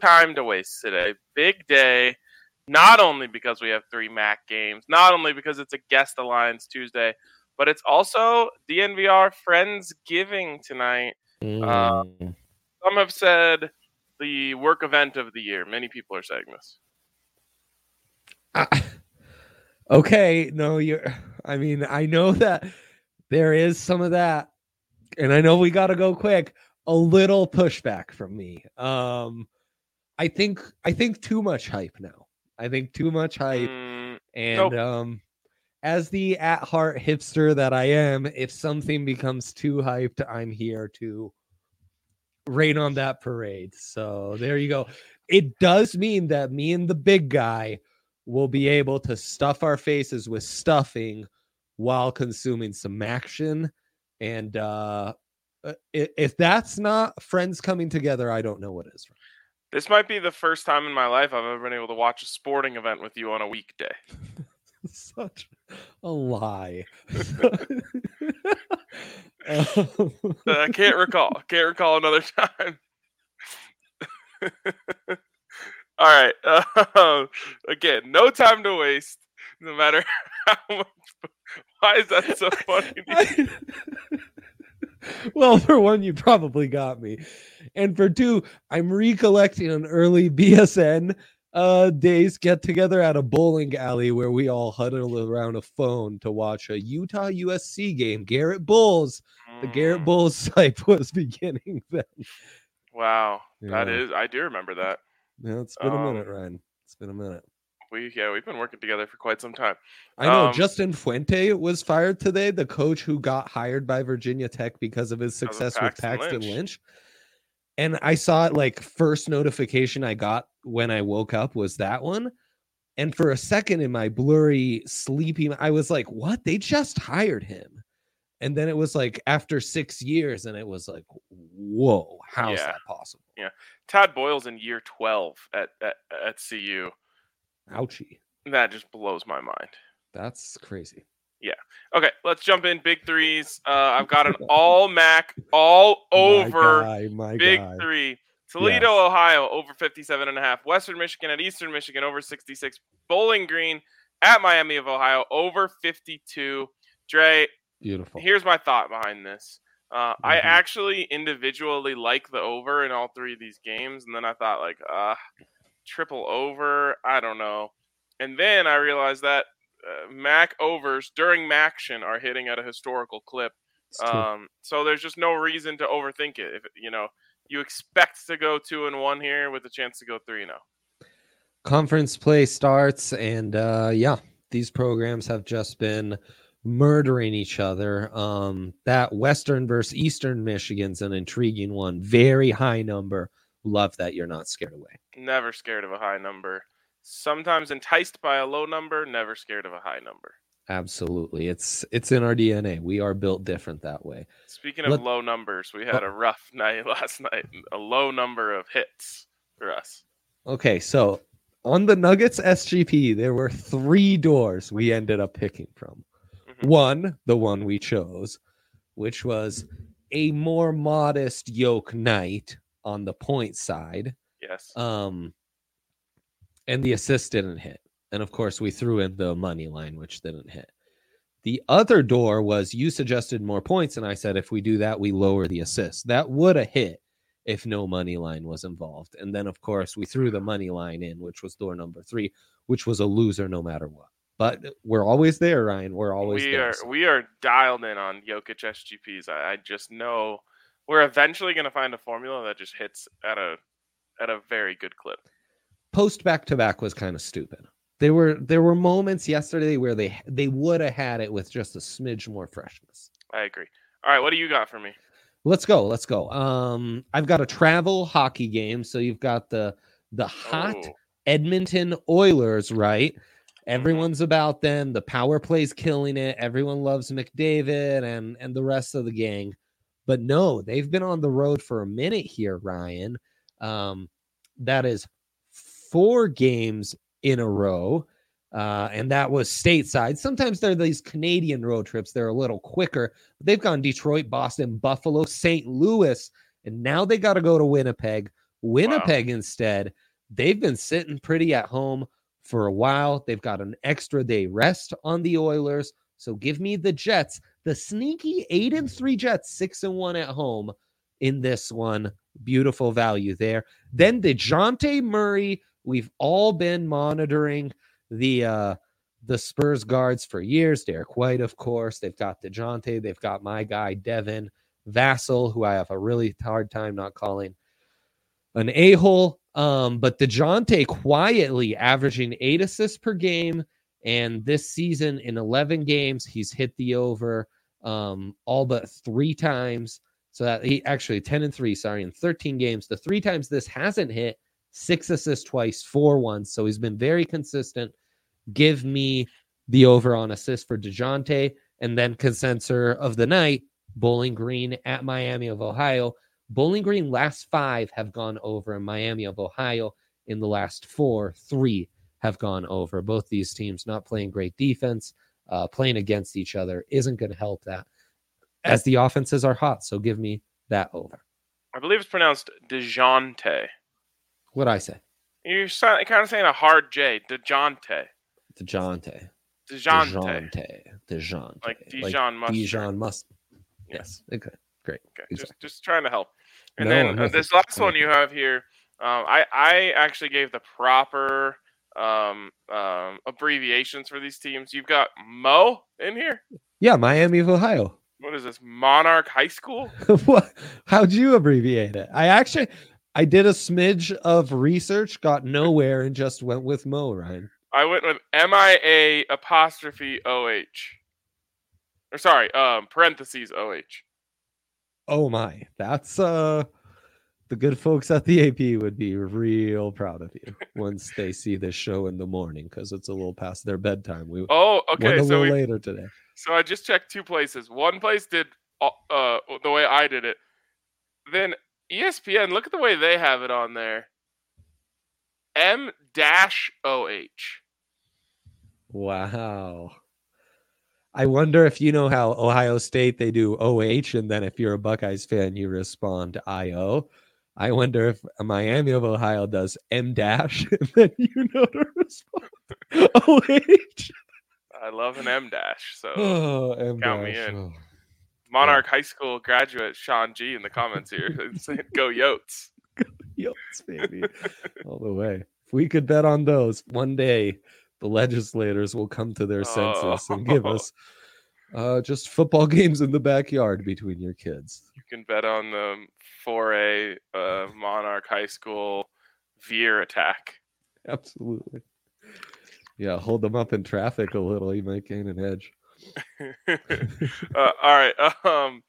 time to waste today. Big day, not only because we have three MAC games, not only because it's a guest alliance Tuesday, but it's also DNVR Friendsgiving tonight. Uh, Mm. Some have said the work event of the year. Many people are saying this. I- okay, no, you're. I mean, I know that there is some of that, and I know we got to go quick. A little pushback from me. Um, I think I think too much hype now. I think too much hype, Mm, and Nope. um, as the at heart hipster that I am, if something becomes too hyped, I'm here to rain on that parade. So there you go. It does mean that me and the big guy will be able to stuff our faces with stuffing while consuming some action. And uh uh, if that's not friends coming together, I don't know what is. This might be the first time in my life I've ever been able to watch a sporting event with you on a weekday. Such a lie. Um, I can't recall. Can't recall another time. All right. Uh, again, no time to waste. No matter how much. Why is that so funny? To you? I- well, for one, you probably got me, and for two, I'm recollecting an early BSN uh days get together at a bowling alley where we all huddled around a phone to watch a Utah USC game. Garrett Bolles, the Garrett Mm, Bolles hype was beginning then. Wow, that Yeah. is. I do remember that. Yeah, it's been a Um, minute, Ryan. It's been a minute. We yeah, we've been working together for quite some time. I know Um, Justin Fuente was fired today, the coach who got hired by Virginia Tech because of his of success with Paxton Paxton Lynch. Lynch. And I saw it like first notification I got when I woke up was that one. And for a second in my blurry, sleepy, I was like, what? They just hired him. And then it was like after six years, and it was like, whoa, how's Yeah. that possible? Yeah. Tad Boyle's in year twelve at at, at CU. Ouchie. That just blows my mind. That's crazy. Yeah. Okay, let's jump in. Big threes. Uh, I've got an all Mac, all over. My guy, my Big guy. three. Toledo, Yes. Ohio, over 57 and a half. Western Michigan at Eastern Michigan, over 66. Bowling Green at Miami of Ohio, over 52. Dre, Beautiful. here's my thought behind this. Uh, I Mhm. actually individually like the over in all three of these games, and then I thought like, uh, triple over. I don't know. And then I realized that uh, Mac overs during Maction are hitting at a historical clip. Um, so there's just no reason to overthink it. If you know you expect to go two and one here with a chance to go three and oh. zero. conference play starts and uh yeah these programs have just been murdering each other um that western versus eastern michigan's an intriguing one very high number love that you're not scared away Never scared of a high number. Sometimes enticed by a low number. Never scared of a high number. absolutely it's it's in our dna we are built different that way Speaking of Let- low numbers, we had Oh. a rough night last night. A low number of hits for us. okay so on the nuggets sgp there were three doors we ended up picking from Mhm. one the one we chose which was a more modest yoke night on the point side Yes. um and the assist didn't hit. And of course we threw in the money line which didn't hit. The other door was you suggested more points and i said if we do that we lower the assist. That would have hit if no money line was involved. And then of course we threw the money line in which was door number three which was a loser no matter what. But we're always there ryan. We're always we there. are so- we are dialed in on Jokic SGPs. I, I just know we're eventually going to find a formula that just hits at a at a very good clip. post back to back was kind of stupid. There were there were moments yesterday where they they would have had it with just a smidge more freshness. I agree. All right, what do you got for me? Let's go, let's go. Um, I've got a travel hockey game, so you've got the the hot Oh, Edmonton Oilers, right? Everyone's about them. The power play's killing it. Everyone loves McDavid and and the rest of the gang. But no, they've been on the road for a minute here, Ryan. Um, that is four games in a row. Uh, and that was stateside. Sometimes they're these Canadian road trips. They're a little quicker. They've gone Detroit, Boston, Buffalo, St. Louis, and now they got to go to Winnipeg. Winnipeg instead, they've been sitting pretty at home for a while. They've got an extra day rest on the Oilers. So give me the Jets, the sneaky eight and three Jets, six and one at home in this one. Beautiful value there. Then DeJounte Murray. We've all been monitoring the uh the Spurs guards for years. Derrick White, of course. They've got DeJounte. They've got my guy, Devin Vassell, who I have a really hard time not calling an a-hole. Um, but DeJounte quietly averaging eight assists per game. And this season in 11 games, he's hit the over um, all but three times. So that he actually 10 and three, sorry, in 13 games. The three times this hasn't hit, six assists twice, four once. So he's been very consistent. Give me the over on assist for DeJounte. And then consensor of the night, Bowling Green at Miami of Ohio. Bowling Green last five have gone over, and Miami of Ohio in the last four, three have gone over. Both these teams not playing great defense, uh, playing against each other isn't going to help that as the offenses are hot. So give me that over. I believe it's pronounced DeJounte. What I say? You're kind of saying a hard J. DeJounte. DeJounte. DeJounte. DeJounte. DeJounte. Like Dijon mustard. Dijon must. Yes. Yes. Okay. Great. Okay. Exactly. Just just trying to help. And No, then uh, this last one you have here, um, I I actually gave the proper um, um, abbreviations for these teams. You've got Mo in here. Yeah. Miami of Ohio. What is this? Monarch High School? what? How'd you abbreviate it? I actually, I did a smidge of research, got nowhere, and just went with Mo. Ryan. I went with M I A apostrophe O H. Or sorry, um, parentheses O H. Oh my, that's uh, the good folks at the AP would be real proud of you once they see this show in the morning because it's a little past their bedtime. We Oh, okay. a So little we, later today. so I just checked two places. One place did uh, uh the way I did it. Then ESPN, look at the way they have it on there. M dash O H. Wow. I wonder if you know how Ohio State they do OH, and then if you're a Buckeyes fan, you respond IO. I wonder if Miami of Ohio does M dash, and then you know to respond OH. I love an M dash. So Oh, M Count me in. Oh. Monarch High School graduate Sean G in the comments here saying go Yotes. Go Yotes, baby, all the way. If we could bet on those, one day the legislators will come to their senses and give Oh. us uh, just football games in the backyard between your kids. You can bet on the 4A uh, Monarch High School veer attack. Absolutely. Yeah, hold them up in traffic a little. You might gain an edge. uh, all right. Um,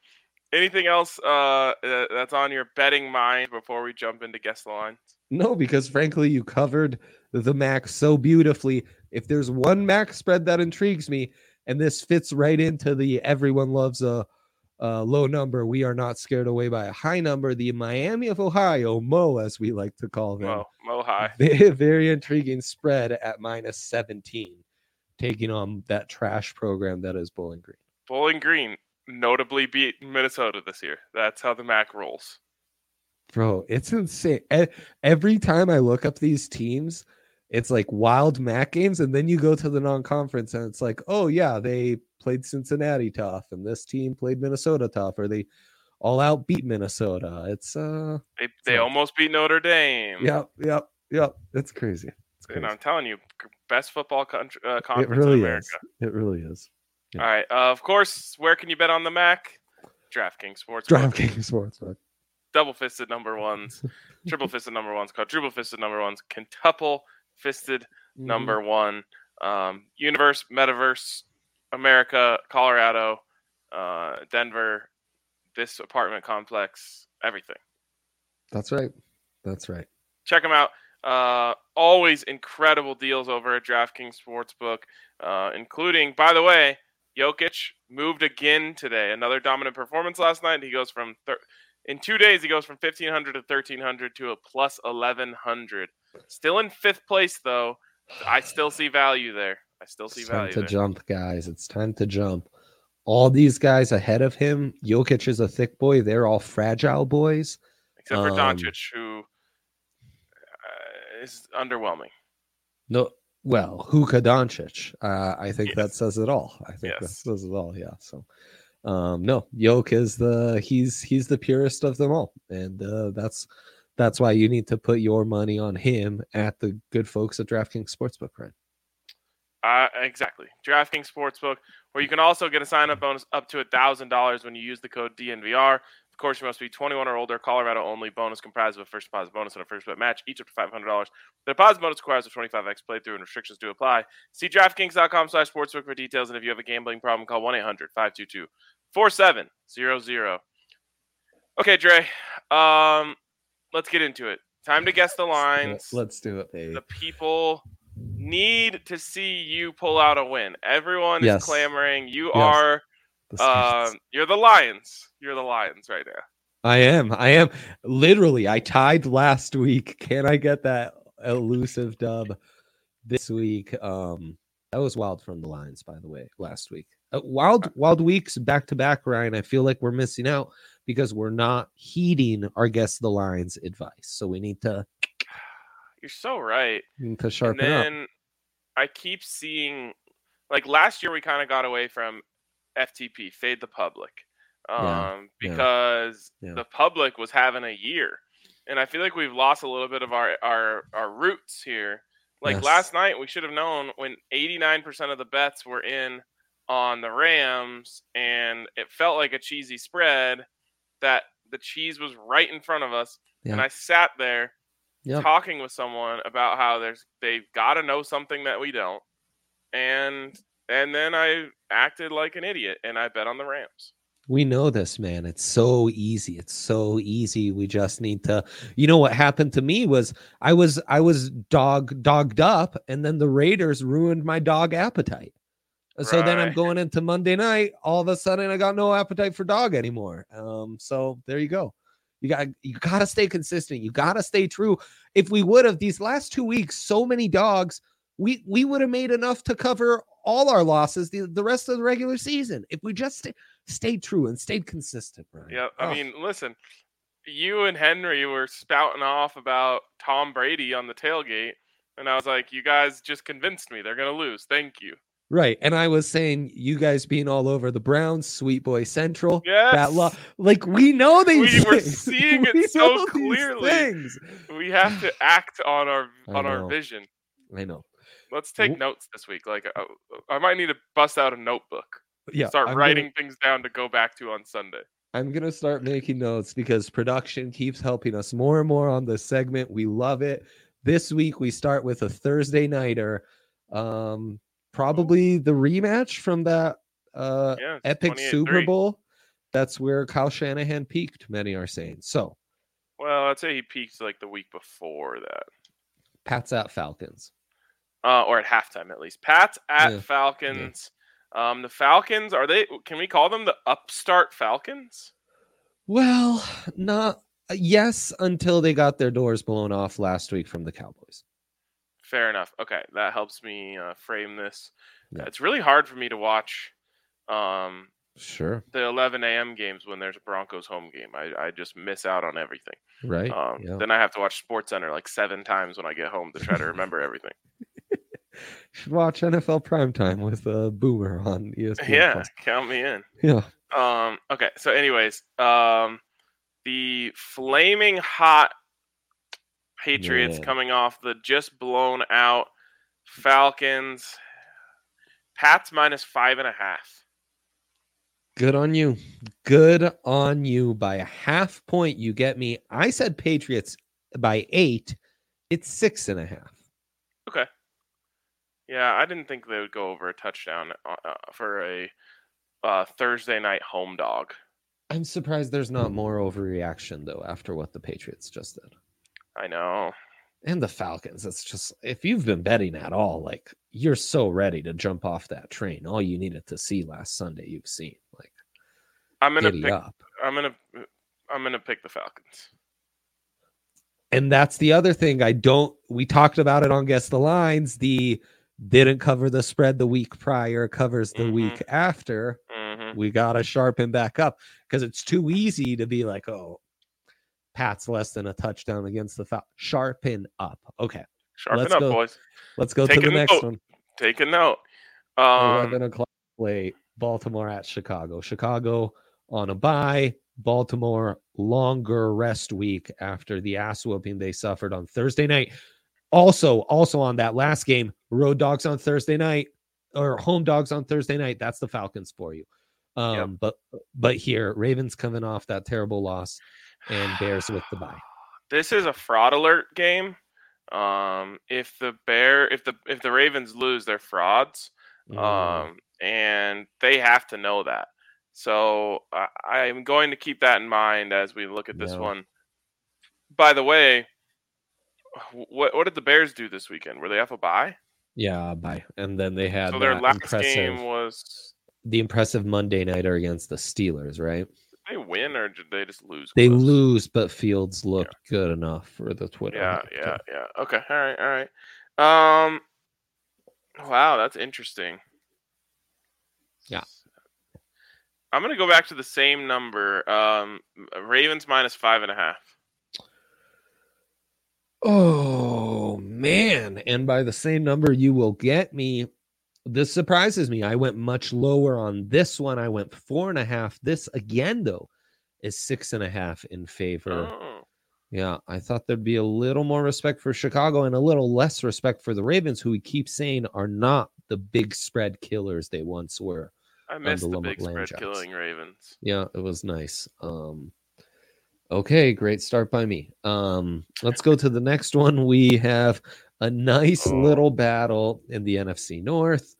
anything else uh, uh, that's on your betting mind before we jump into guess the lines? No, because frankly, you covered the max so beautifully. If there's one max spread that intrigues me, and this fits right into the everyone loves a, a low number, we are not scared away by a high number. The Miami of Ohio, Mo, as we like to call them, Mo, Mo High. very, very intriguing spread at minus 17, taking on that trash program that is Bowling Green. Bowling Green notably beat Minnesota this year. That's how the MAC rolls. Bro, it's insane. Every time I look up these teams, it's like wild MAC games, and then you go to the non-conference, and it's like, oh yeah, they played Cincinnati tough, and this team played Minnesota tough, or they all out beat Minnesota. It's uh, They, they almost beat Notre Dame. yep, yep, yep. It's crazy. It's And crazy. I'm telling you, best football country, uh, It conference really in America. is. It really is. Yeah. All right. Uh, of course, where can you bet on the MAC? DraftKings Sports. DraftKings Sportsbook. Double fisted number ones, triple fisted number ones, quadruple fisted number ones, quintuple fisted Mm-hmm. number one. Um, Universe, Metaverse, America, Colorado, uh, Denver, this apartment complex, everything. That's right. That's right. Check them out. Uh, always incredible deals over at DraftKings Sportsbook, uh, including, by the way, Jokic moved again today. Another dominant performance last night. He goes from thir- in two days. He goes from fifteen hundred to thirteen hundred to a plus eleven hundred. Still in fifth place though. I still see value there. I still see It's time value to there. jump, guys. It's time to jump. All these guys ahead of him, Jokic is a thick boy. They're all fragile boys. Except for um, Doncic, who uh, is underwhelming. No, well, Huka Doncic. Uh, I think that says it all. I think that says it all. Yeah. So, um, no, Yoke is the he's he's the purest of them all, and uh, that's that's why you need to put your money on him at the good folks at DraftKings Sportsbook, right? Uh, exactly. DraftKings Sportsbook, where you can also get a sign up bonus up to $1,000 when you use the code DNVR. Of course, you must be 21 or older. Colorado only. Bonus comprised of a first deposit bonus and a first bet match, each up to $500. The deposit bonus requires a 25x playthrough and restrictions do apply. See DraftKings.com slash sportsbook for details. And if you have a gambling problem, call 1 800 522 4700. Okay, Dre. Um, let's get into it. Time to guess the lines Let's do it, the people need to see you pull out a win. Everyone Yes. is clamoring. You Yes. are The uh, you're the Lions. You're the Lions right now. I am. I am. Literally, I tied last week. Can I get that elusive dub this week? Um, that was wild from the Lions, by the way, last week. Uh, wild, wild weeks back to back, Ryan. I feel like we're missing out because we're not heeding our guess the Lions advice. So we need to You're so right. to And sharpen up. then I keep seeing like last year we kind of got away from FTP, fade the public. Um Yeah, yeah, because yeah. the public was having a year. And I feel like we've lost a little bit of our our our roots here. Like Yes. last night we should have known when 89% of the bets were in on the Rams and it felt like a cheesy spread that the cheese was right in front of us and I sat there Yep. talking with someone about how there's they've got to know something that we don't and and then i acted like an idiot and i bet on the rams We know this, man. It's so easy. It's so easy. We just need to. You know what happened to me was I was I was dog dogged up, and then the Raiders ruined my dog appetite. So then I'm going into Monday night. All of a sudden, I got no appetite for dog anymore. Um, so there you go. You got you got to stay consistent. You got to stay true. If we would have these last two weeks, so many dogs, we we would have made enough to cover all our losses the, the rest of the regular season if we just stay, stayed true and stayed consistent. Brian. yeah i Oh, mean listen you and henry were spouting off about tom brady on the tailgate and i was like you guys just convinced me they're going to lose thank you Right. And I was saying you guys being all over the Browns, Sweet Boy Central, Yes. that law. Like we know these We were things. seeing it We so clearly. We have to act on our on our vision. I know. Let's take Wh- notes this week. Like uh, I might need to bust out a notebook. Yeah. Start I'm gonna- writing things down to go back to on Sunday. I'm gonna start making notes because production keeps helping us more and more on this segment. We love it. This week we start with a Thursday nighter. Um, probably the rematch from that uh Yeah, epic Super Bowl. That's where Kyle Shanahan peaked, many are saying. So Well, I'd say he peaked like the week before that, Pat's at Falcons. uh, or at halftime at least. Pats at Yeah. Falcons. Um, the Falcons are they? Can we call them the upstart Falcons? Well, not yes, until they got their doors blown off last week from the Cowboys. Fair enough. Okay, that helps me uh, frame this. Yeah. It's really hard for me to watch um, Sure. the 11 a.m. games when there's a Broncos home game. I, I just miss out on everything. Right. Um, yeah. Then I have to watch Sports Center like seven times when I get home to try to remember everything. Should watch NFL primetime with a boomer on ESPN. yeah, Plus. count me in. Yeah. Um, okay, so anyways, um, the flaming hot Patriots Man. coming off the just blown out Falcons. Pats minus five and a half. Good on you. Good on you. By a half point, you get me. I said Patriots by eight. It's six and a half. Okay. Yeah, I didn't think they would go over a touchdown uh, uh, for a uh, Thursday night home dog. I'm surprised there's not more overreaction though after what the Patriots just did. I know. And the Falcons. It's just if you've been betting at all, like you're so ready to jump off that train. All you needed to see last Sunday, you've seen. Like I'm gonna pick. up. I'm gonna. I'm gonna pick the Falcons. And that's the other thing. I don't we talked about it on Guess the Lines. The didn't cover the spread the week prior, covers the Mhm. week after. hmm We gotta sharpen back up because it's too easy to be like, oh, Pat's less than a touchdown against the Fal. Sharpen up. Okay, Sharpen Let's up, go. boys. let's go Take to the next note. one. Take a note. Um, 11 o'clock play. Baltimore at Chicago. Chicago on a bye. Baltimore longer rest week after the ass whooping they suffered on Thursday night. Also, also on that last game, road dogs on Thursday night or home dogs on Thursday night. That's the Falcons for you. Um, but but here, Ravens coming off that terrible loss and Bears with the bye. this is a fraud alert game. Um, if the bear, if the if the Ravens lose, they're frauds. Mm, Um, and they have to know that. So I, I'm going to keep that in mind as we look at this Yeah. one. By the way, what what did the Bears do this weekend? Were they off a bye? yeah, bye. And then they had So their last game was the impressive Monday nighter against the Steelers, right? They win or did they just lose? They close? lose, but Fields looked good enough for the Twitter. Yeah, yeah, yeah. Okay, all right, all right. Um, wow, that's interesting. Yeah. I'm gonna go back to the same number. Um, Ravens minus five and a half. Oh man! And by the same number, you will get me. This surprises me. I went much lower on this one. I went four and a half. This again, though, is six and a half in favor. Oh, Yeah, I thought there'd be a little more respect for Chicago and a little less respect for the Ravens, who we keep saying are not the big spread killers they once were. I missed the the, big spread killing Ravens. Yeah, it was nice. Um okay, great start by me. Um let's go to the next one. We have a nice Oh. little battle in the NFC North.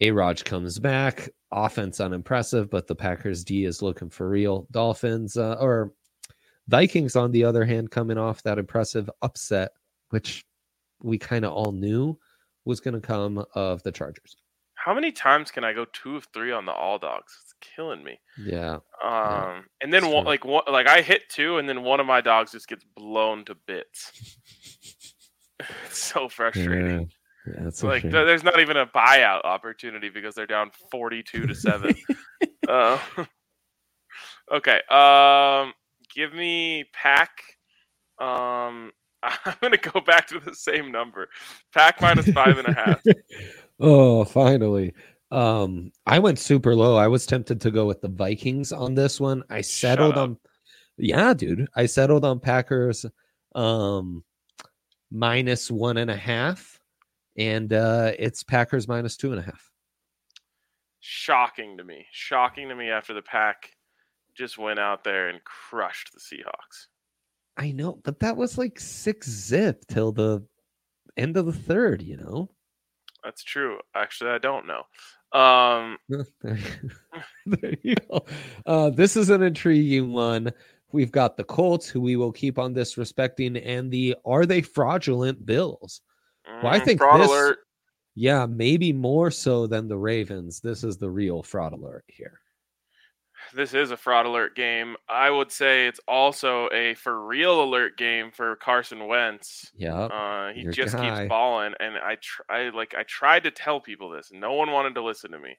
A-Rodge comes back, offense unimpressive, but the Packers D is looking for real. Dolphins uh, or Vikings, on the other hand, coming off that impressive upset, which we kind of all knew was going to come of the Chargers. How many times can I go two of three on the all dogs? It's killing me. Yeah, Um, and then one, like one, like I hit two, and then one of my dogs just gets blown to bits. it's so frustrating. yeah, yeah that's like th- there's not even a buyout opportunity because they're down 42 to 7 uh, okay um give me pack um i'm gonna go back to the same number pack minus five and a half Oh, finally. Um, I went super low. I was tempted to go with the Vikings on this one. I settled on yeah, dude. I settled on Packers um minus one and a half. And uh it's Packers minus two and a half. Shocking to me. Shocking to me after the pack just went out there and crushed the Seahawks. I know, but that was like six zip till the end of the third, you know. That's true. Actually, I don't know. Um, there, there you go. Uh, this is an intriguing one. We've got the Colts, who we will keep on disrespecting, and the are they fraudulent Bills? Well, I mm, think fraud this- alert. Yeah, maybe more so than the Ravens. This is the real fraud alert here. This is a fraud alert game. I would say it's also a for real alert game for Carson Wentz. Yeah, Uh, he just guy. keeps balling, and I try like I tried to tell people this. No one wanted to listen to me.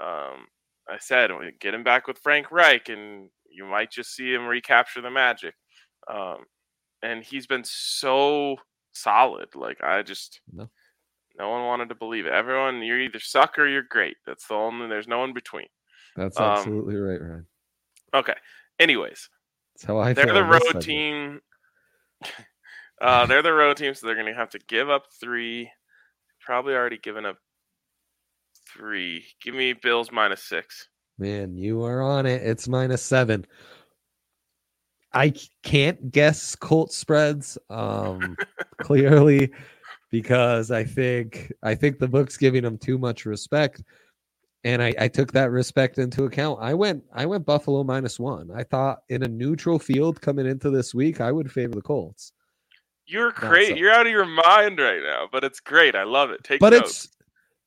Um, I said, get him back with Frank Reich, and you might just see him recapture the magic. Um, and he's been so solid. Like I just, No. no one wanted to believe it. Everyone, you're either suck or you're great. That's the only. There's no in between. that's um, absolutely right, Ryan. Okay. Anyways, That's how I they're the road team. uh, they're the road team, so they're going to have to give up three. Probably already given up three. Give me Bills minus six. Man, you are on it. It's minus seven. I can't guess Colt spreads um clearly because I think I think the book's giving them too much respect. And I, I took that respect into account. I went I went Buffalo minus one. I thought in a neutral field coming into this week, I would favor the Colts. You're so. You're out of your mind right now, but it's great. I love it. Take but notes. it's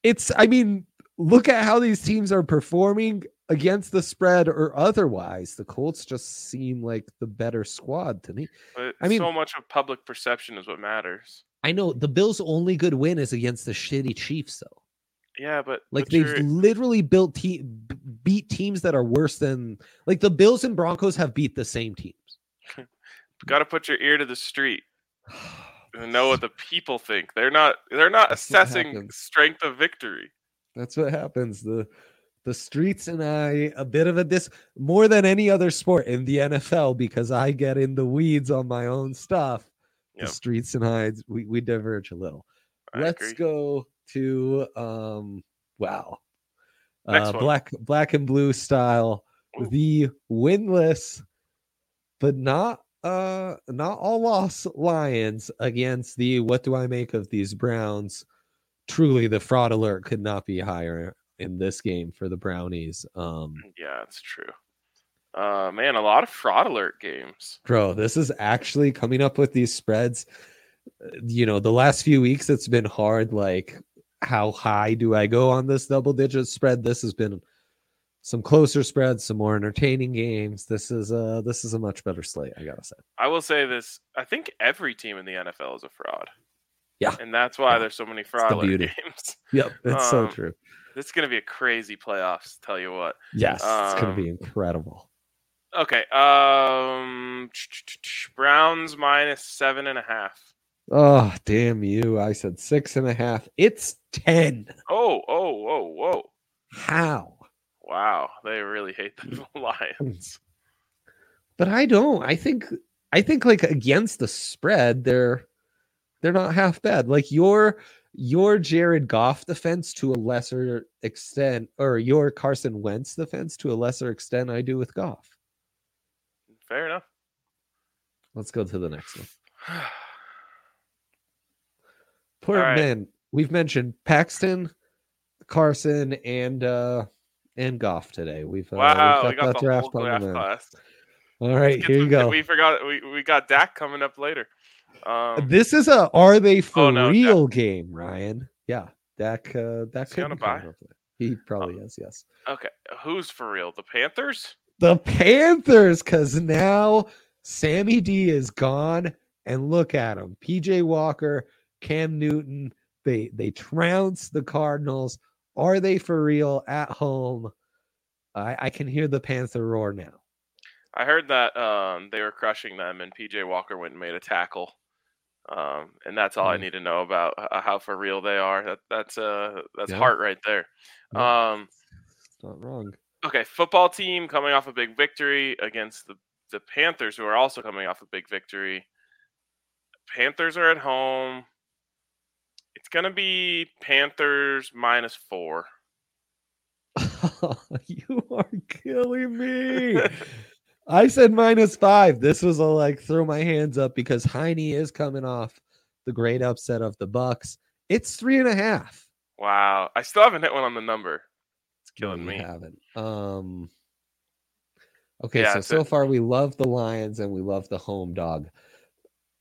it's i mean look at how these teams are performing against the spread or otherwise the colts just seem like the better squad to me But I mean- so much of public perception is what matters. i know the bills only good win is against the shitty chiefs though Yeah, but like but they've you're- literally built te- beat teams that are worse than like the bills and broncos have beat the same teams got to put your ear to the street and know what the people think. They're not. They're not That's assessing strength of victory. That's what happens. The the streets and I a bit of a dis more than any other sport in the NFL because I get in the weeds on my own stuff. Yep. The streets and I we, we diverge a little. I Let's agree. go to um wow. Uh, black black and blue style. Ooh. The winless but not uh not all loss lions against the what do I make of these Browns? Truly the fraud alert could not be higher in this game for the Brownies. Um Yeah, it's true. Uh, man, a lot of fraud alert games. bro, this is actually coming up with these spreads. uh, You know, the last few weeks it's been hard like how high do I go on this double digit spread? This has been some closer spreads, some more entertaining games. This is a this is a much better slate, I gotta say. I will say this: I think every team in the NFL is a fraud. Yeah. and that's why Yeah. there's so many fraud games. Yep, it's so Um, true. This is going to be a crazy playoffs. Tell you what. Yes, it's gonna um, be incredible. Okay. Um, Browns minus seven and a half. Oh, damn you. I said six and a half. It's ten. Oh, oh, whoa, whoa! How? Wow, they really hate the Lions. But I don't. I think I think like against the spread, they're they're not half bad. Like your your Jared Goff defense to a lesser extent, or your Carson Wentz defense to a lesser extent, I do with Goff. Fair enough. Let's go to the next one. Poor right. man. We've mentioned Paxton, Carson, and uh and Goff today. We've uh, wow, we we've got that the draft whole draft class. All right, Let's here you some- go. We forgot we, we got Dak coming up later. Um, This is a are they for Oh, no, Dak- real game, Ryan? Yeah, Dak. Uh, Dak could on be coming bye? up there. He probably is. Yes, okay, who's for real? The Panthers? the Panthers, because now Sammy D is gone, and look at him. PJ Walker, Cam Newton. They they trounce the Cardinals. Are they for real at home? I, I can hear the Panther roar now. I heard that um, they were crushing them, and PJ Walker went and made a tackle. Um, and that's all I Mm. need to know about uh, how for real they are. That, that's uh that's Yeah. heart right there. Um, It's not wrong. okay, football team coming off a big victory against the the Panthers, who are also coming off a big victory. Panthers are at home. It's gonna be Panthers minus four. you are killing me. I said minus five. This was a like throw my hands up because Heinicke is coming off the great upset of the Bucks. It's three and a half. Wow, I still haven't hit one on the number. It's killing me. haven't. Um. Okay, Yeah, so so a- far we love the Lions and we love the home dog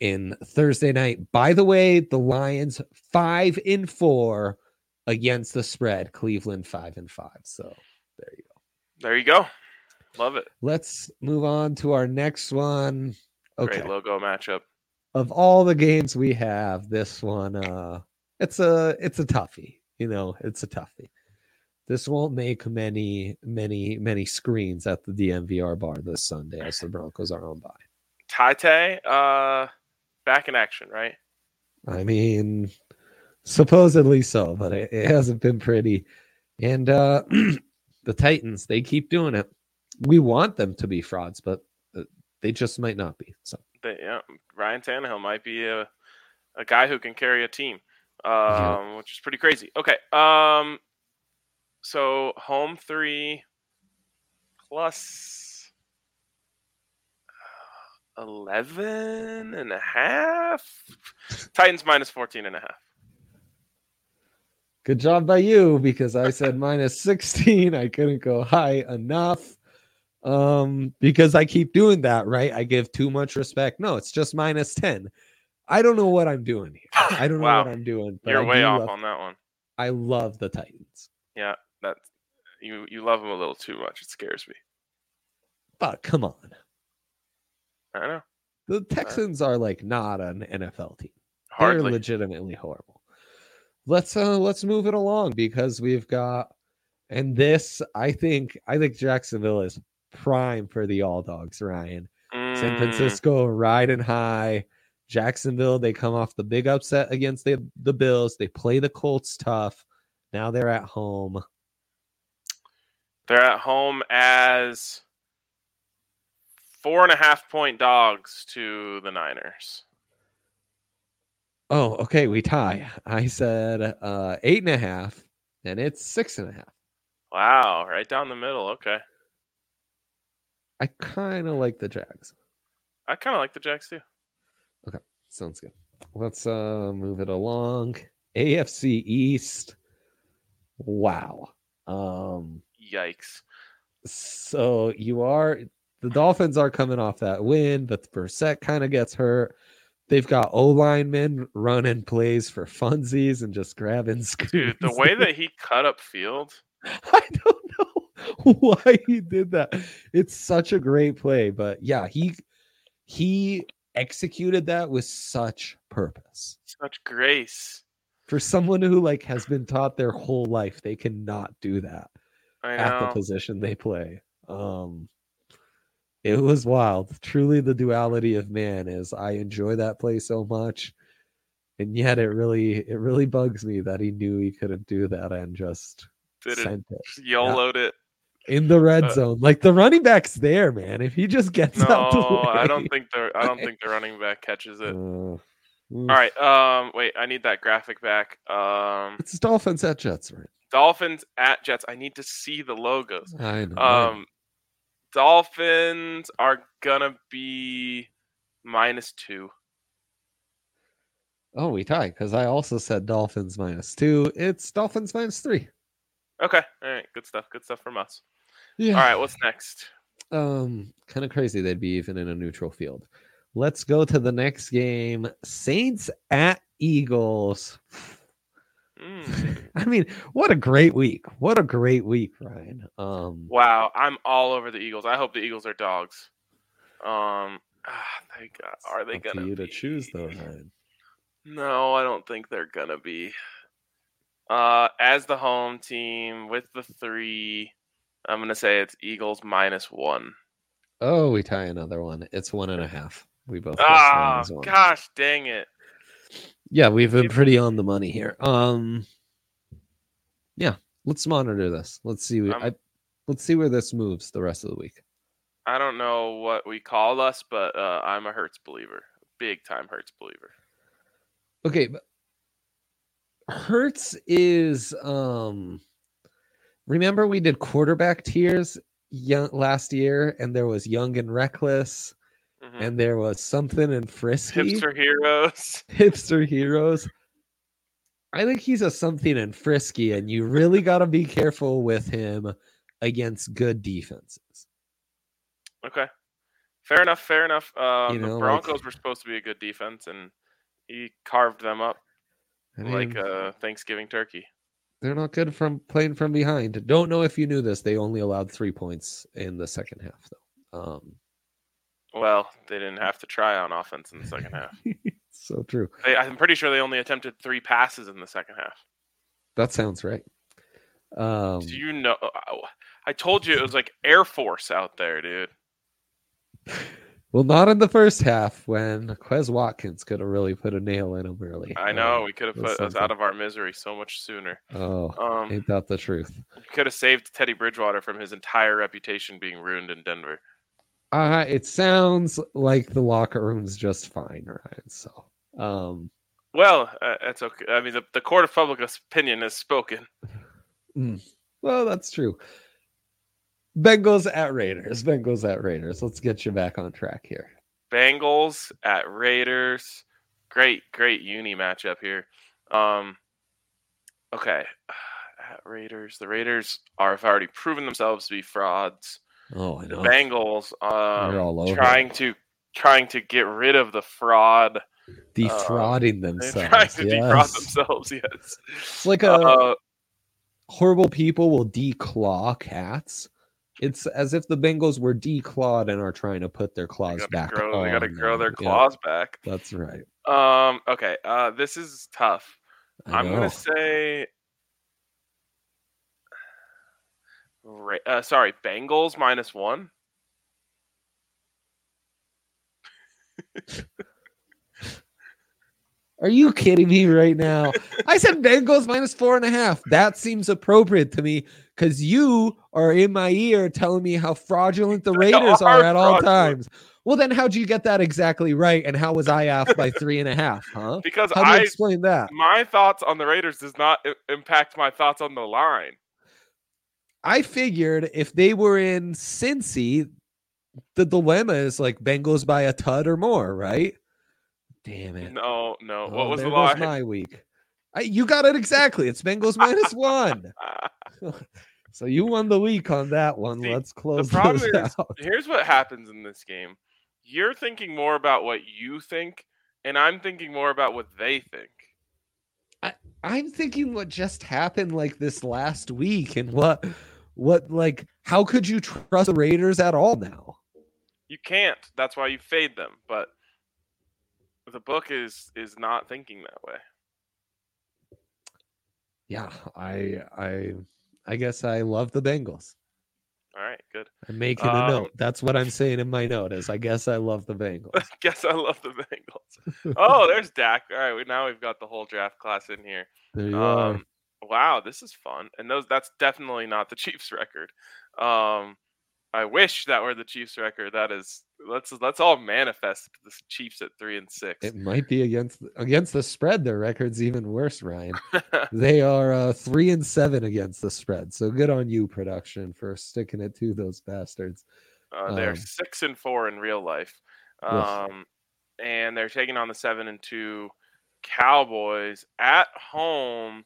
in Thursday night. By the way, the Lions five in four against the spread. Cleveland five and five. So there you go. There you go. Love it. Let's move on to our next one. Okay. Great logo matchup. Of all the games we have, this one uh it's a it's a toughie. You know, it's a toughie. This won't make many, many, many screens at the DNVR bar this Sunday as the Broncos are on by. Tate, uh, back in action, right? I mean, supposedly so, but it, it hasn't been pretty. And uh the Titans, they keep doing it. We want them to be frauds, but uh, they just might not be. So They, yeah, Ryan Tannehill might be a a guy who can carry a team, um, Yeah. which is pretty crazy. Okay, um, so home three plus uh, 11 and a half. Titans minus 14 and a half. Good job by you because I said minus 16. I couldn't go high enough. Um, because I keep doing that, right? I give too much respect. No, it's just minus 10. I don't know what I'm doing here. I don't know Wow. what I'm doing. You're I way do off love- on that one. I love the Titans. Yeah, that you you love them a little too much. It scares me. But come on. I know. The Texans are like not an NFL team. Hardly. They're legitimately horrible. Let's uh let's move it along because we've got and this I think I think Jacksonville is prime for the all dogs, Ryan. San Mm, Francisco riding high. Jacksonville, they come off the big upset against the, the Bills. They play the Colts tough. Now they're at home. They're at home as four and a half point dogs to the Niners. Oh, okay. We tie. I said uh eight and a half, and it's six and a half. Wow, right down the middle. Okay. I kind of like the Jags. I kind of like the Jags too. Okay, sounds good. Let's uh move it along. AFC East. Wow. Um Yikes. so you are the Dolphins are coming off that win, but Brissett kind of gets hurt. They've got O linemen running plays for funsies and just grabbing screws. Dude, the way that he cut up field. I don't know why he did that. It's such a great play, but yeah, he he executed that with such purpose. Such grace. For someone who like has been taught their whole life they cannot do that at the position they play. Um it was wild. Truly the duality of man is I enjoy that play so much. And yet it really it really bugs me that he knew he couldn't do that and just Did it. sent it Just YOLO'd it. In the red Uh, zone. Like the running back's there, man. If he just gets out the No, I don't think the I don't think the running back catches it. Uh, All right. Um. Wait. I need that graphic back. Um. It's Dolphins at Jets, right? Dolphins at Jets. I need to see the logos. I know. I know. Um. Dolphins are gonna be minus two. oh, we tie because I also said Dolphins minus two. It's Dolphins minus three. Okay. All right. Good stuff. Good stuff from us. Yeah. All right. What's next? Um, kind of crazy they'd be even in a neutral field. Let's go to the next game. Saints at Eagles. Mm. I mean, what a great week. What a great week, Ryan. Um Wow. I'm all over the Eagles. I hope the Eagles are dogs. Um. ah, they got, are they gonna you to be? choose though, Ryan. No, I don't think they're gonna be. Uh, as the home team with the three, I'm gonna say it's Eagles minus one. Oh, we tie another one. It's one and a half. We both one. gosh, dang it! Yeah, we've been pretty on the money here. Um, yeah, let's monitor this. Let's see. Um, I, let's see where this moves the rest of the week. I don't know what we call us, but uh, I'm a Hurts believer, big time Hurts believer. Okay, but Hurts is um. Remember we did quarterback tiers young last year, and there was young and reckless, Mhm. and there was something and frisky. Hipster heroes. hipster heroes. I think he's a something and frisky, and you really got to be careful with him against good defenses. Okay. Fair enough. Fair enough. Um, You know, the like- Broncos were supposed to be a good defense, and he carved them up I like a Thanksgiving turkey. They're not good from playing from behind. Don't know if you knew this. They only allowed three points in the second half, though. Um, Well, they didn't have to try on offense in the second half. so true. They, I'm pretty sure they only attempted three passes in the second half. That sounds right. Um, Do you know? I told you it was like Air Force out there, dude. well, not in the first half when Quez Watkins could have really put a nail in him early. I know Um, we could have put us out of our misery so much sooner. Oh, Um, ain't that the truth? could have saved Teddy Bridgewater from his entire reputation being ruined in Denver. Uh, it sounds like the locker room's just fine, Ryan. So, um, Well, uh, that's okay. I mean, the, the court of public opinion has spoken. well, that's true. Bengals at Raiders. Bengals at Raiders. Let's get you back on track here. Bengals at Raiders. Great, great uni matchup here. Um, okay, at Raiders. The Raiders are have already proven themselves to be frauds. Oh, I know. Bengals They're um, all over trying it. to trying to get rid of the fraud. Defrauding They're themselves. trying to defraud themselves. Yes. It's like a Uh, horrible people will declaw cats. It's as if the Bengals were declawed and are trying to put their claws back grow. They gotta grow them. their Yeah, claws back. that's right. Um. Okay. Uh. This is tough. I I'm gonna say. Uh, sorry, Bengals minus one. Are you kidding me right now? I said Bengals minus four and a half. That seems appropriate to me because you are in my ear telling me how fraudulent the Raiders are are at all times. Well, then how'd you get that exactly right? And how was I off by three and a half? Huh? Because How do you I explain that? my thoughts on the Raiders does not impact my thoughts on the line. I figured if they were in Cincy, the dilemma is like Bengals by a tud or more, right? Damn it. No, no. Oh, what was the line? my week? I, you got it exactly. It's Bengals minus one. So you won the week on that one. See, Let's the close problem those is, out. here's what happens in this game. You're thinking more about what you think, and I'm thinking more about what they think. I'm thinking what just happened like this last week and what what like how could you trust the Raiders at all now? You can't. That's why you fade them. But the book is is not thinking that way. Yeah, I I I guess I love the Bengals. All right, good. I'm making a Um, note. That's what I'm saying in my note is I guess I love the Bengals. I guess I love the Bengals. Oh, there's Dak. All right, we, now we've got the whole draft class in here. There you are. Um, wow, this is fun. And those that's definitely not the Chiefs record. Um, I wish that were the Chiefs record. That is let's let's all manifest the Chiefs at three and six. It might be against against the spread. Their record's even worse, Ryan. They are uh, three and seven against the spread. So good on you, production, for sticking it to those bastards. Uh, they're Um, six and four in real life, um, and they're taking on the seven and two Cowboys at home.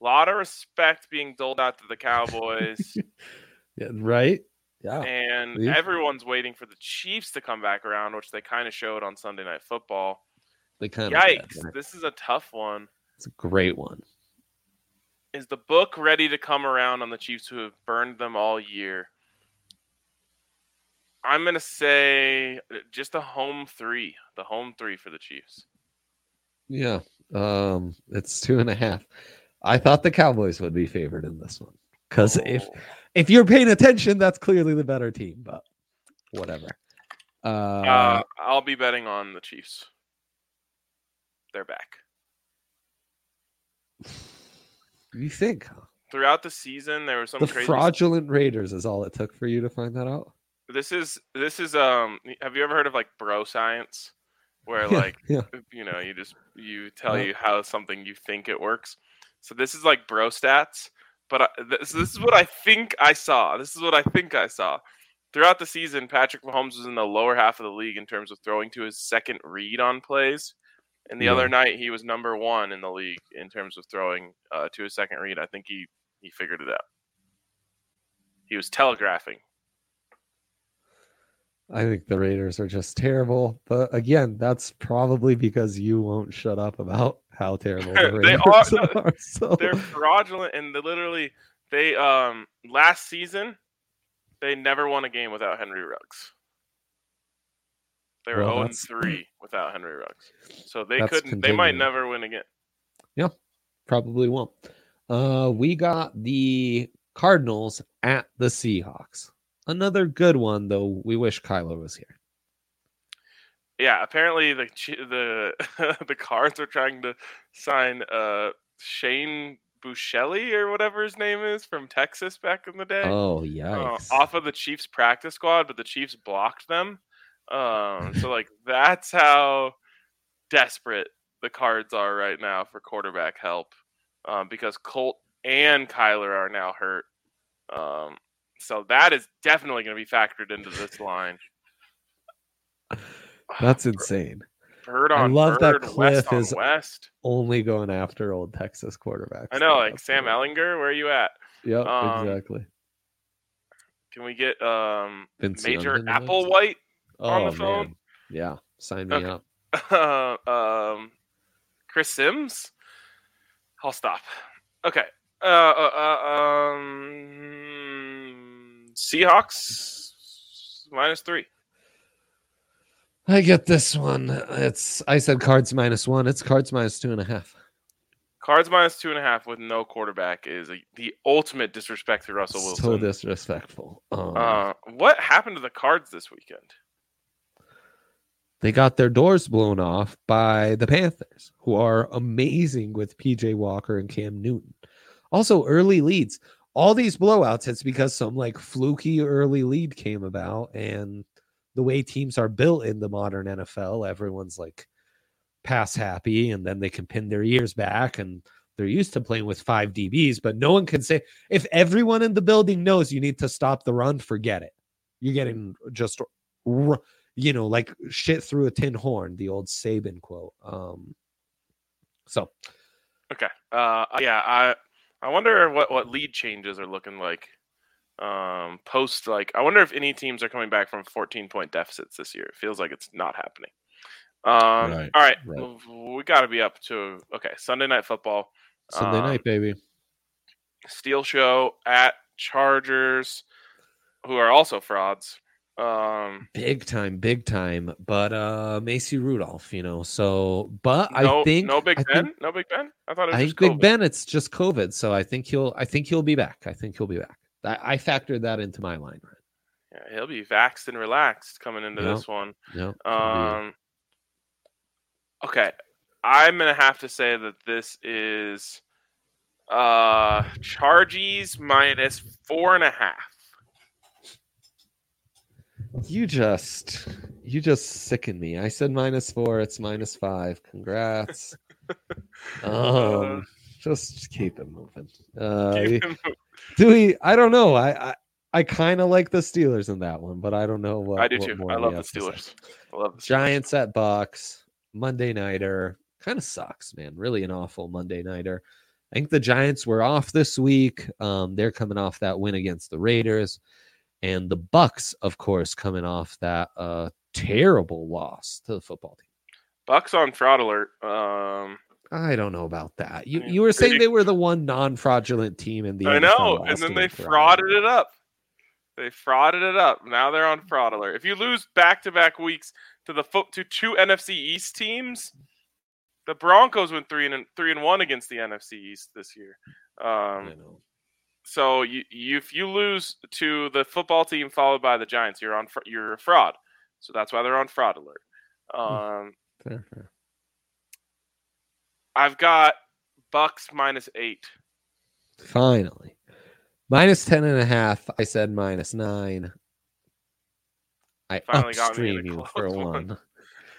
A lot of respect being doled out to the Cowboys, Yeah, right? Yeah. and everyone's waiting for the Chiefs to come back around, which they kind of showed on Sunday Night Football. They kind of Yikes! This is a tough one. It's a great one. Is the book ready to come around on the Chiefs who have burned them all year? I'm gonna say uh, just a home three, the home three for the Chiefs. Yeah. Um, it's two and a half. I thought the Cowboys would be favored in this one. Because Oh. if you're paying attention, that's clearly the better team, but whatever. Uh, Uh, I'll be betting on the Chiefs. they're back. You think? Throughout the season, there was some the crazy. fraudulent Raiders is all it took for you to find that out? This is this is um. Have you ever heard of like bro science, where Yeah, like yeah. you know you just you tell Yeah. you how something you think it works. So this is like bro stats, but I, this, this is what I think I saw. This is what I think I saw. Throughout the season, Patrick Mahomes was in the lower half of the league in terms of throwing to his second read on plays. And the Yeah. other night, he was number one in the league in terms of throwing uh, to his second read. I think he he figured it out. He was telegraphing. I think the Raiders are just terrible. But again, that's probably because you won't shut up about how terrible the they are. are so. They're fraudulent and they literally they um last season they never won a game without Henry Ruggs. They were Well, 0 that's- 3 without Henry Ruggs. So they couldn't they might never win again. Yeah, probably won't. Uh, we got the Cardinals at the Seahawks. Another good one, though. We wish Kyler was here. Yeah, apparently the the the Cards are trying to sign uh Shane Buechele or whatever his name is from Texas back in the day. Oh, uh, yikes. off of the Chiefs practice squad, but the Chiefs blocked them. Um, so like that's how desperate the Cards are right now for quarterback help, um, because Colt and Kyler are now hurt. Um, so that is definitely going to be factored into this line. That's insane. Bird I on love that Bird, West Cliff on is West. Only going after old Texas quarterbacks. I know, like Sam great. Ehlinger. Where are you at? Yep, um, exactly. Can we get um, Vince Major the? Applewhite on Oh, the phone? man. Yeah, sign me Okay. up. um, Chris Simms. I'll stop. Okay. Uh, uh, uh, um, Seahawks minus three. I get this one. It's I said cards minus one. It's cards minus two and a half. Cards minus two and a half with no quarterback is a, the ultimate disrespect to Russell Wilson. So disrespectful. Um, uh, what happened to the Cards this weekend? they got their doors blown off by the Panthers, who are amazing with PJ Walker and Cam Newton. Also, early leads. All these blowouts, it's because some like fluky early lead came about. And the way teams are built in the modern NFL, everyone's like pass happy and then they can pin their ears back and they're used to playing with five DBs, but no one can say if everyone in the building knows you need to stop the run, forget it. You're getting just you know, like shit through a tin horn, the old Saban quote. Um, so Okay. Uh, yeah, I I wonder what what lead changes are looking like. Um, post like I wonder if any teams are coming back from 14 point deficits this year. It feels like it's not happening. Um, Right, all right, right. we got to be up to okay Sunday night football. Sunday Um, night, baby. Steel Show at Chargers, who are also frauds. Um, Big time, big time. But uh Mason Rudolph, you know. So but no, I think no Big I Ben, think, no Big Ben. I thought it was I just think Big Ben, it's just COVID. So I think he'll I think he'll be back. I think he'll be back. I, I factored that into my line, right? Yeah, he'll be vaxxed and relaxed coming into Yep. this one. No. Um, okay, I'm gonna have to say that this is uh Chargies minus four and a half. You just you just sicken me. I said minus four, it's minus five. Congrats. um just keep it moving. Uh Keep do we I don't know. I I, I kind of like the Steelers in that one, but I don't know what I do what too. I love the. Steelers. I love the Steelers. Giants at Bucks, Monday nighter. Kind of sucks, man. Really an awful Monday nighter. I think the Giants were off this week. Um, they're coming off that win against the Raiders, and the Bucks, of course, coming off that uh, terrible loss to the football team. Bucks on fraud alert. Um, I don't know about that. You you were saying they were the one non-fraudulent team in the I know, and then they frauded it up. They frauded it up. Now they're on fraud alert. If you lose back-to-back weeks to the to two NFC East teams, the Broncos went three and three and one against the NFC East this year. I Um, know. so you, you if you lose to the football team followed by the Giants, you're on you're a fraud. So that's why they're on fraud alert. Um, Fair, fair. I've got Bucks minus eight. Finally. Minus 10 and a half. I said minus nine. I Finally got me upstream you for one. one.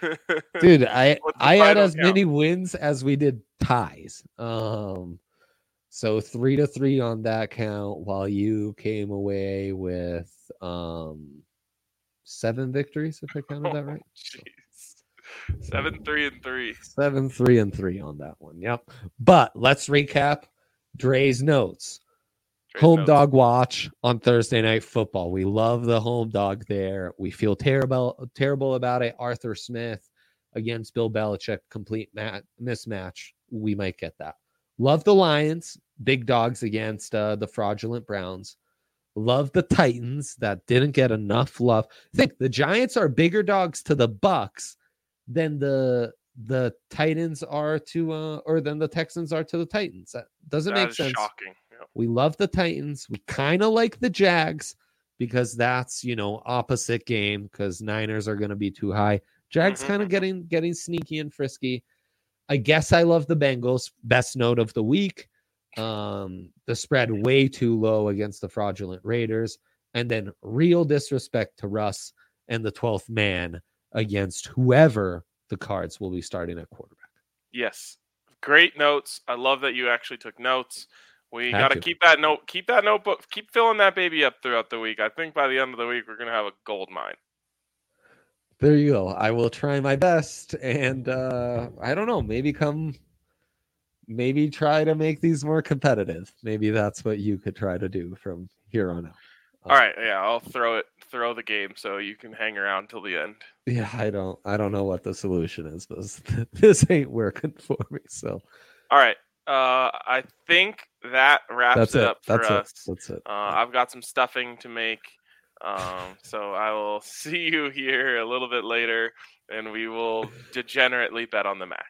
Dude, I I had as count? many wins as we did ties. Um so three to three on that count while you came away with um seven victories, if I counted that right. Seven, three, and three. Seven, three, and three on that one. Yep. But let's recap Dre's notes. Trace home notes. dog watch on Thursday night football. We love the home dog there. We feel terrible terrible about it. Arthur Smith against Bill Belichick, complete mat- mismatch. We might get that. Love the Lions, big dogs against uh, the fraudulent Browns. Love the Titans that didn't get enough love. Think the Giants are bigger dogs to the Bucks than the the Titans are to uh or than the Texans are to the Titans. That doesn't That make sense. shocking. Yep. We love the Titans. We kind of like the Jags because that's, you know, opposite game because Niners are going to be too high. Jags Mhm, kind of mhm. getting getting sneaky and frisky. I guess I love the Bengals. Best note of the week. Um, the spread way too low against the fraudulent Raiders, and then real disrespect to Russ and the 12th man against whoever the cards will be starting at quarterback. Yes. Great notes. I love that you actually took notes. We got to to. keep that note, keep that notebook, keep filling that baby up throughout the week. I think by the end of the week we're gonna have a gold mine. there you go. I will try my best, and uh, I don't know. Maybe come, maybe try to make these more competitive. Maybe that's what you could try to do from here on out. All right, yeah, I'll throw it, throw the game so you can hang around till the end. Yeah, I don't, I don't know what the solution is, but this ain't working for me. So All right, uh, I think that wraps that's it it. up for That's us. it. That's it. Uh, I've got some stuffing to make, um, so I will see you here a little bit later, and we will degenerately bet on the Mac.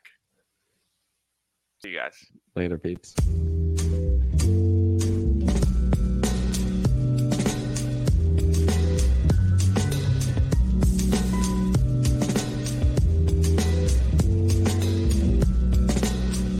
See you guys. Later, peeps.